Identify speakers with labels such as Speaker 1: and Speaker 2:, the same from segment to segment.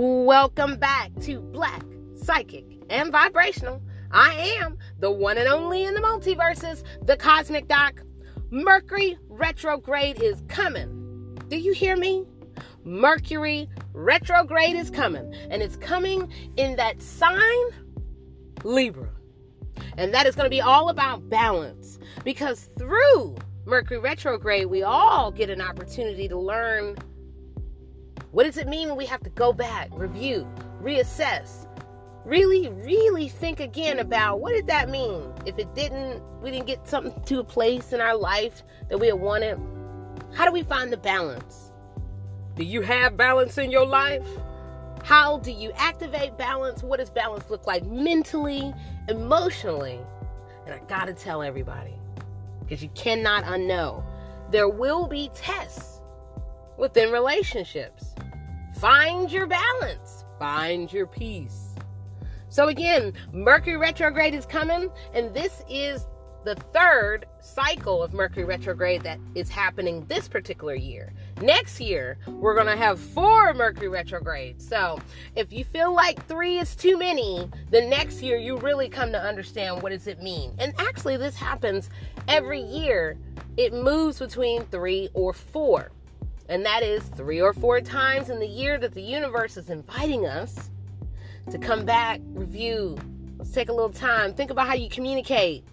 Speaker 1: Welcome back to Black, Psychic, and Vibrational. I am the one and only in the multiverses, the Cosmic Doc. Mercury retrograde is coming. Do you hear me? Mercury retrograde is coming, and it's coming in that sign, Libra. And that is going to be all about balance because through Mercury retrograde, we all get an opportunity to learn what does it mean when we have to go back, review, reassess, really, really think again about what did that mean? If it didn't, we didn't get something to a place in our life that we had wanted. How do we find the balance? Do you have balance in your life? How do you activate balance? What does balance look like mentally, emotionally? And I gotta tell everybody, because you cannot unknow, there will be tests within relationships. Find your balance, find your peace. So, again, Mercury retrograde is coming, and this is the third cycle of Mercury retrograde that is happening this particular year. Next year, we're going to have four Mercury retrogrades. So, if you feel like three is too many, the next year you really come to understand what does it mean. And actually, this happens every year. It moves between three or four. And that is three or four times in the year that the universe is inviting us to come back, review. Let's take a little time. Think about how you communicate.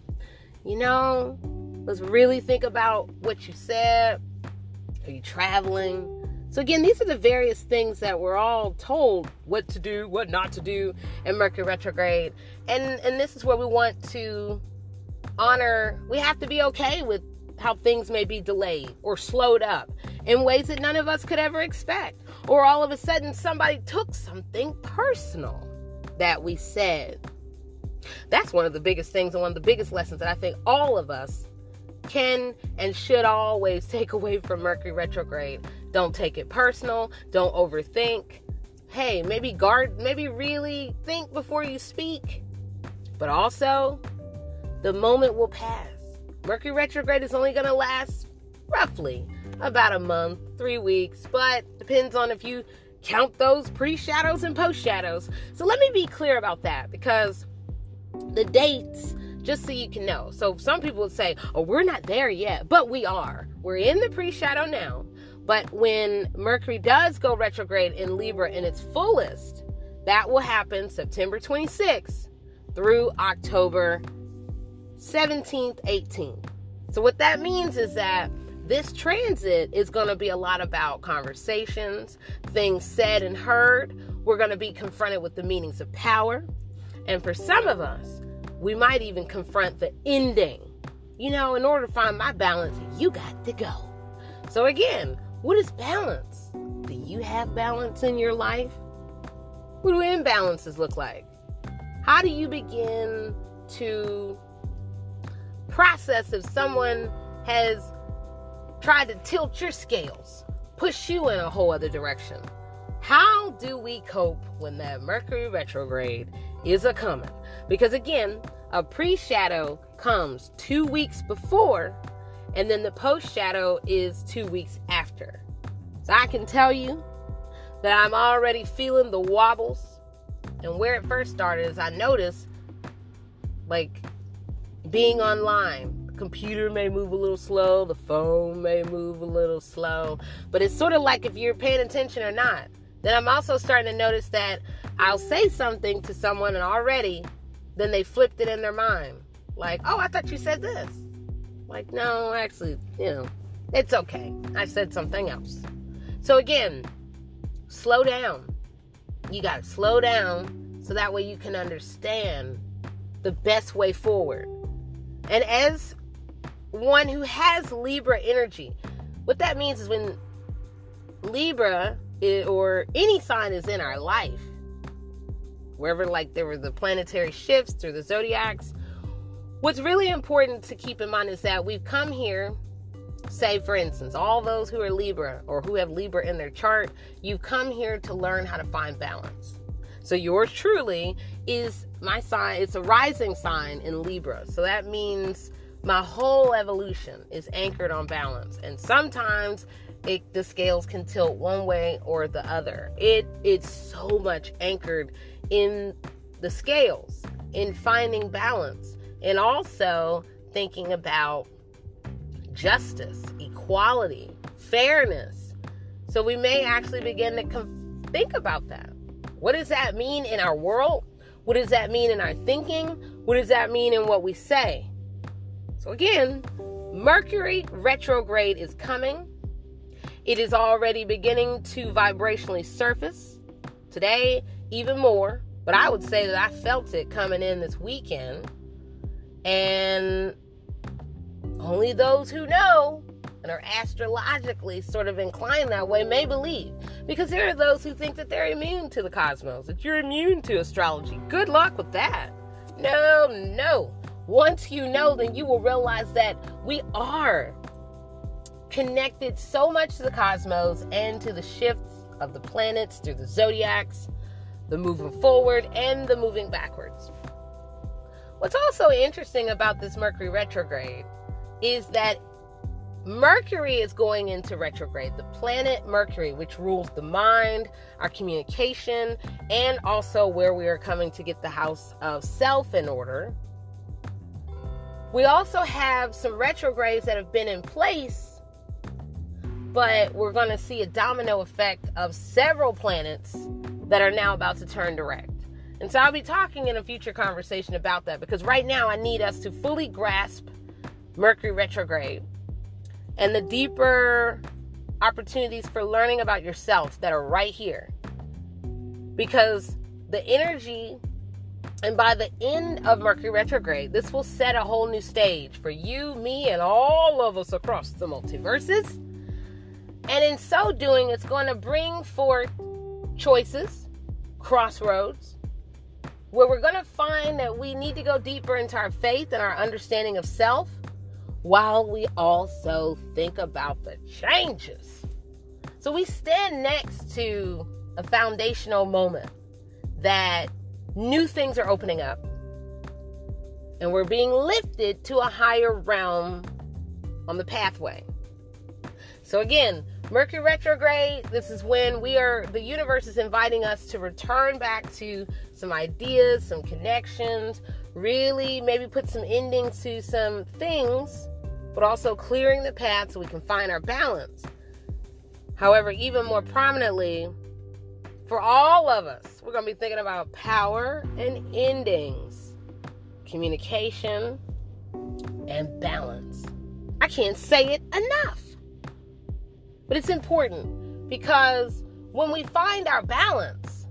Speaker 1: You know, let's really think about what you said. Are you traveling? So, again, these are the various things that we're all told what to do, what not to do in Mercury retrograde. And, and this is where we want to honor, we have to be okay with how things may be delayed or slowed up in ways that none of us could ever expect. Or all of a sudden, somebody took something personal that we said. That's one of the biggest things and one of the biggest lessons that I think all of us can and should always take away from Mercury retrograde. Don't take it personal, don't overthink. Hey, maybe guard, maybe really think before you speak. But also, the moment will pass. Mercury retrograde is only going to last roughly about a month, three weeks, but depends on if you count those pre shadows and post shadows. So let me be clear about that because the dates, just so you can know. So some people would say, oh, we're not there yet, but we are. We're in the pre shadow now. But when Mercury does go retrograde in Libra in its fullest, that will happen September 26th through October 17th, 18th. So, what that means is that this transit is going to be a lot about conversations, things said and heard. We're going to be confronted with the meanings of power. And for some of us, we might even confront the ending. You know, in order to find my balance, you got to go. So, again, what is balance? Do you have balance in your life? What do imbalances look like? How do you begin to process if someone has tried to tilt your scales, push you in a whole other direction. How do we cope when that Mercury retrograde is a coming? Because again, a pre shadow comes two weeks before, and then the post shadow is two weeks after. So I can tell you that I'm already feeling the wobbles. And where it first started is I noticed like being online computer may move a little slow, the phone may move a little slow, but it's sort of like if you're paying attention or not. Then I'm also starting to notice that I'll say something to someone and already then they flipped it in their mind. Like, oh, I thought you said this. Like, no, actually, you know, it's okay. I said something else. So again, slow down. You got to slow down so that way you can understand the best way forward. And as one who has Libra energy. What that means is when Libra is, or any sign is in our life, wherever like there were the planetary shifts through the zodiacs, what's really important to keep in mind is that we've come here say for instance all those who are libra or who have libra in their chart you've come here to learn how to find balance so yours truly is my sign it's a rising sign in libra so that means my whole evolution is anchored on balance. And sometimes it, the scales can tilt one way or the other. It it's so much anchored in the scales, in finding balance, and also thinking about justice, equality, fairness. So we may actually begin to com- think about that. What does that mean in our world? What does that mean in our thinking? What does that mean in what we say? So again, Mercury retrograde is coming. It is already beginning to vibrationally surface. Today, even more. But I would say that I felt it coming in this weekend. And only those who know and are astrologically sort of inclined that way may believe. Because there are those who think that they're immune to the cosmos, that you're immune to astrology. Good luck with that. No, no. Once you know, then you will realize that we are connected so much to the cosmos and to the shifts of the planets through the zodiacs, the moving forward and the moving backwards. What's also interesting about this Mercury retrograde is that Mercury is going into retrograde. The planet Mercury, which rules the mind, our communication, and also where we are coming to get the house of self in order. We also have some retrogrades that have been in place, but we're going to see a domino effect of several planets that are now about to turn direct. And so I'll be talking in a future conversation about that because right now I need us to fully grasp Mercury retrograde and the deeper opportunities for learning about yourself that are right here. Because the energy, and by the end of Mercury retrograde, this will set a whole new stage for you, me, and all of us across the multiverses. And in so doing, it's going to bring forth choices, crossroads, where we're going to find that we need to go deeper into our faith and our understanding of self while we also think about the changes. So we stand next to a foundational moment that new things are opening up and we're being lifted to a higher realm on the pathway. So again, Mercury retrograde, this is when we are the universe is inviting us to return back to some ideas, some connections, really maybe put some endings to some things but also clearing the path so we can find our balance. However, even more prominently, for all of us, we're going to be thinking about power and endings, communication, and balance. I can't say it enough. But it's important because when we find our balance,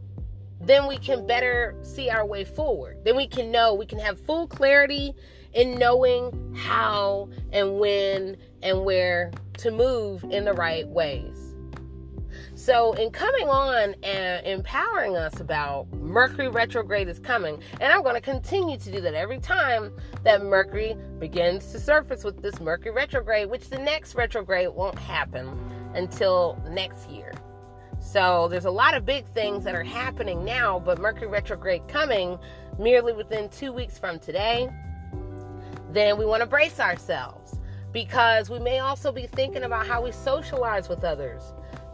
Speaker 1: then we can better see our way forward. Then we can know, we can have full clarity in knowing how and when and where to move in the right ways. So, in coming on and empowering us about Mercury retrograde is coming, and I'm going to continue to do that every time that Mercury begins to surface with this Mercury retrograde, which the next retrograde won't happen until next year. So, there's a lot of big things that are happening now, but Mercury retrograde coming merely within two weeks from today then we want to brace ourselves because we may also be thinking about how we socialize with others.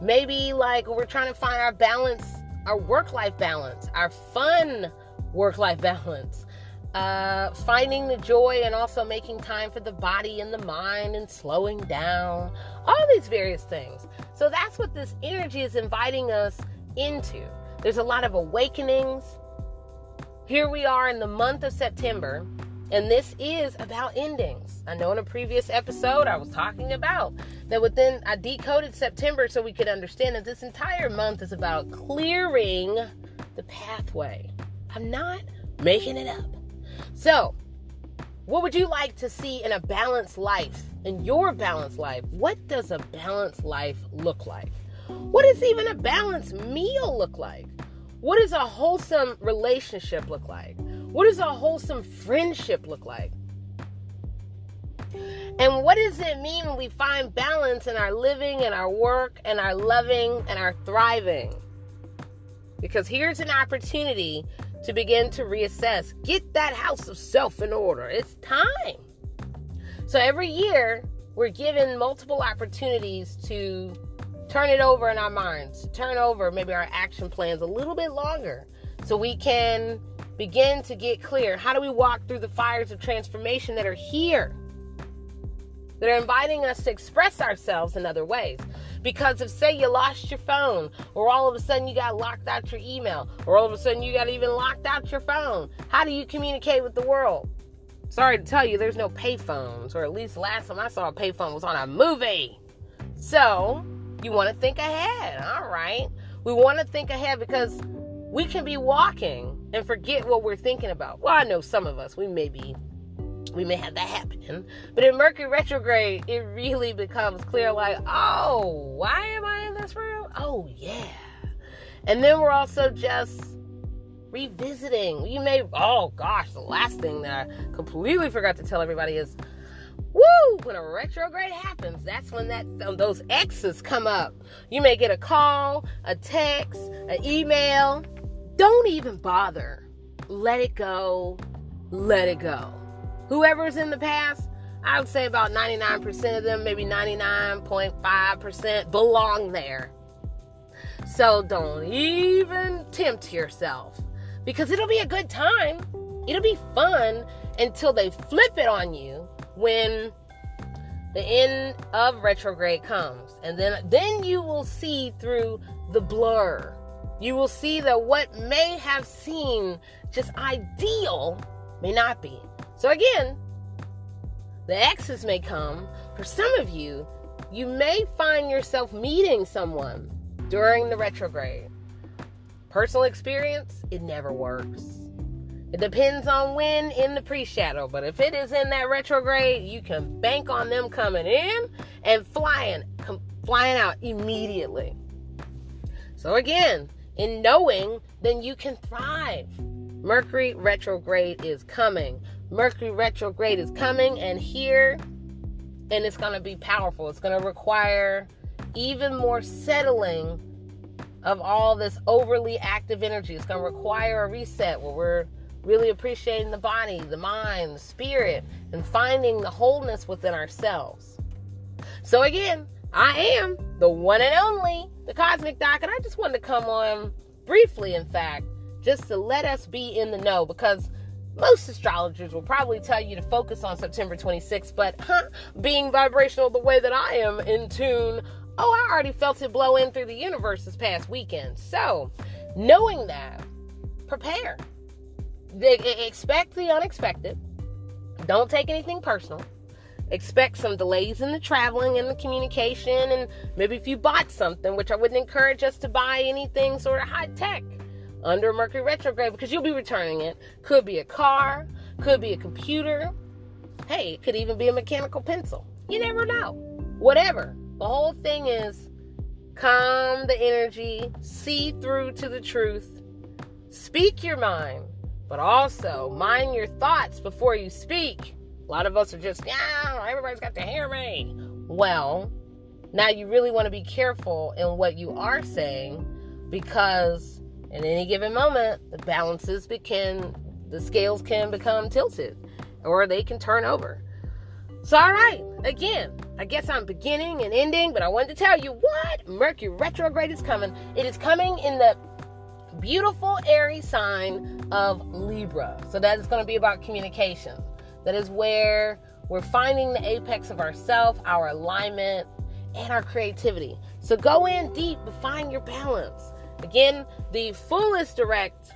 Speaker 1: Maybe like we're trying to find our balance, our work life balance, our fun work life balance. Uh, finding the joy and also making time for the body and the mind and slowing down, all these various things. So that's what this energy is inviting us into. There's a lot of awakenings. Here we are in the month of September, and this is about endings. I know in a previous episode I was talking about that within I decoded September so we could understand that this entire month is about clearing the pathway. I'm not making it up. So, what would you like to see in a balanced life? In your balanced life, what does a balanced life look like? What does even a balanced meal look like? What does a wholesome relationship look like? What does a wholesome friendship look like? And what does it mean when we find balance in our living and our work and our loving and our thriving? Because here's an opportunity to begin to reassess. Get that house of self in order. It's time. So every year, we're given multiple opportunities to turn it over in our minds, turn over maybe our action plans a little bit longer so we can begin to get clear. How do we walk through the fires of transformation that are here? That are inviting us to express ourselves in other ways. Because if, say, you lost your phone, or all of a sudden you got locked out your email, or all of a sudden you got even locked out your phone, how do you communicate with the world? Sorry to tell you, there's no payphones, or at least last time I saw a payphone was on a movie. So, you want to think ahead. All right. We want to think ahead because we can be walking and forget what we're thinking about. Well, I know some of us, we may be we may have that happening. But in Mercury retrograde, it really becomes clear like, oh, why am I in this room? Oh, yeah. And then we're also just revisiting. You may, oh gosh, the last thing that I completely forgot to tell everybody is, woo, when a retrograde happens, that's when that those X's come up. You may get a call, a text, an email. Don't even bother. Let it go. Let it go whoever's in the past, I would say about 99% of them, maybe 99.5% belong there. So don't even tempt yourself because it'll be a good time. It'll be fun until they flip it on you when the end of retrograde comes. And then then you will see through the blur. You will see that what may have seemed just ideal may not be. So again, the X's may come. For some of you, you may find yourself meeting someone during the retrograde. Personal experience, it never works. It depends on when in the pre shadow, but if it is in that retrograde, you can bank on them coming in and flying, com- flying out immediately. So, again, in knowing, then you can thrive. Mercury retrograde is coming. Mercury retrograde is coming and here, and it's going to be powerful. It's going to require even more settling of all this overly active energy. It's going to require a reset where we're really appreciating the body, the mind, the spirit, and finding the wholeness within ourselves. So, again, I am the one and only, the Cosmic Doc, and I just wanted to come on briefly, in fact, just to let us be in the know because most astrologers will probably tell you to focus on September 26th, but huh, being vibrational the way that I am in tune, oh, I already felt it blow in through the universe this past weekend. So, knowing that, prepare. Expect the unexpected. Don't take anything personal. Expect some delays in the traveling and the communication, and maybe if you bought something, which I wouldn't encourage us to buy anything sort of high tech under Mercury retrograde because you'll be returning it. Could be a car, could be a computer. Hey, it could even be a mechanical pencil. You never know. Whatever. The whole thing is calm the energy, see through to the truth, speak your mind, but also mind your thoughts before you speak. A lot of us are just, yeah, everybody's got to hear me. Well, now you really want to be careful in what you are saying because in any given moment, the balances can, the scales can become tilted or they can turn over. So, all right, again, I guess I'm beginning and ending, but I wanted to tell you what Mercury retrograde is coming. It is coming in the beautiful airy sign of Libra. So, that is going to be about communication. That is where we're finding the apex of ourself, our alignment, and our creativity. So, go in deep, but find your balance. Again, the fullest direct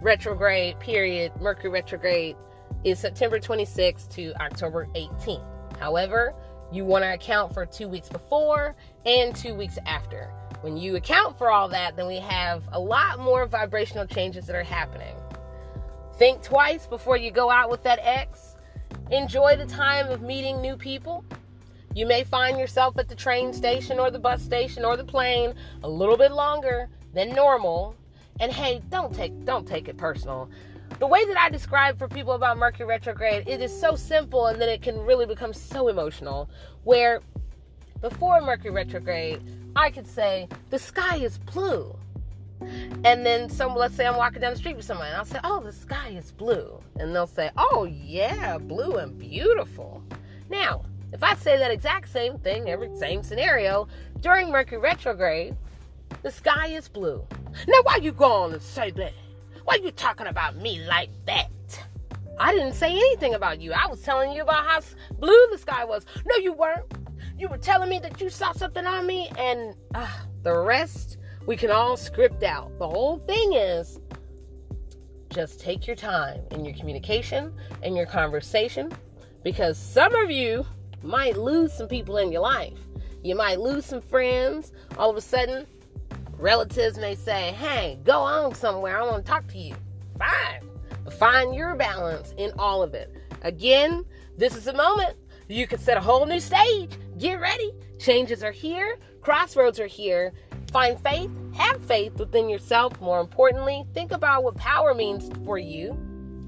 Speaker 1: retrograde period, Mercury retrograde, is September 26th to October 18th. However, you want to account for two weeks before and two weeks after. When you account for all that, then we have a lot more vibrational changes that are happening. Think twice before you go out with that X. Enjoy the time of meeting new people. You may find yourself at the train station or the bus station or the plane a little bit longer than normal. And hey, don't take don't take it personal. The way that I describe for people about Mercury retrograde, it is so simple and then it can really become so emotional. Where before Mercury retrograde, I could say the sky is blue. And then some let's say I'm walking down the street with someone and I'll say, Oh, the sky is blue. And they'll say, Oh yeah, blue and beautiful. Now, if I say that exact same thing, every same scenario during Mercury retrograde, the sky is blue. Now, why you going and say that? Why you talking about me like that? I didn't say anything about you. I was telling you about how blue the sky was. No, you weren't. You were telling me that you saw something on me, and uh, the rest we can all script out. The whole thing is just take your time in your communication and your conversation because some of you might lose some people in your life. You might lose some friends. All of a sudden, relatives may say, Hey, go on somewhere. I want to talk to you. Fine. Find your balance in all of it. Again, this is a moment. You can set a whole new stage. Get ready. Changes are here, crossroads are here. Find faith, have faith within yourself. More importantly, think about what power means for you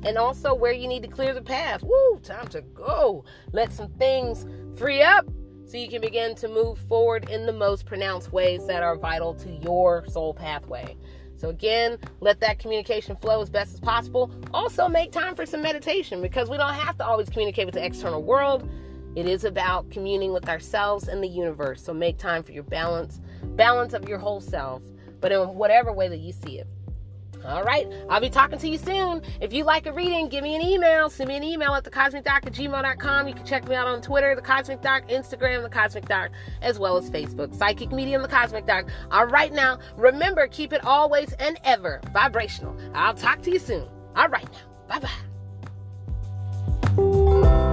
Speaker 1: and also where you need to clear the path. Woo, time to go. Let some things free up so you can begin to move forward in the most pronounced ways that are vital to your soul pathway. So, again, let that communication flow as best as possible. Also, make time for some meditation because we don't have to always communicate with the external world. It is about communing with ourselves and the universe. So, make time for your balance, balance of your whole self, but in whatever way that you see it. All right. I'll be talking to you soon. If you like a reading, give me an email. Send me an email at thecosmicdoc at gmail.com. You can check me out on Twitter, The Cosmic Doc, Instagram, The Cosmic Doc, as well as Facebook. Psychic Medium, The Cosmic Doc. All right now, remember, keep it always and ever vibrational. I'll talk to you soon. All right now. Bye bye.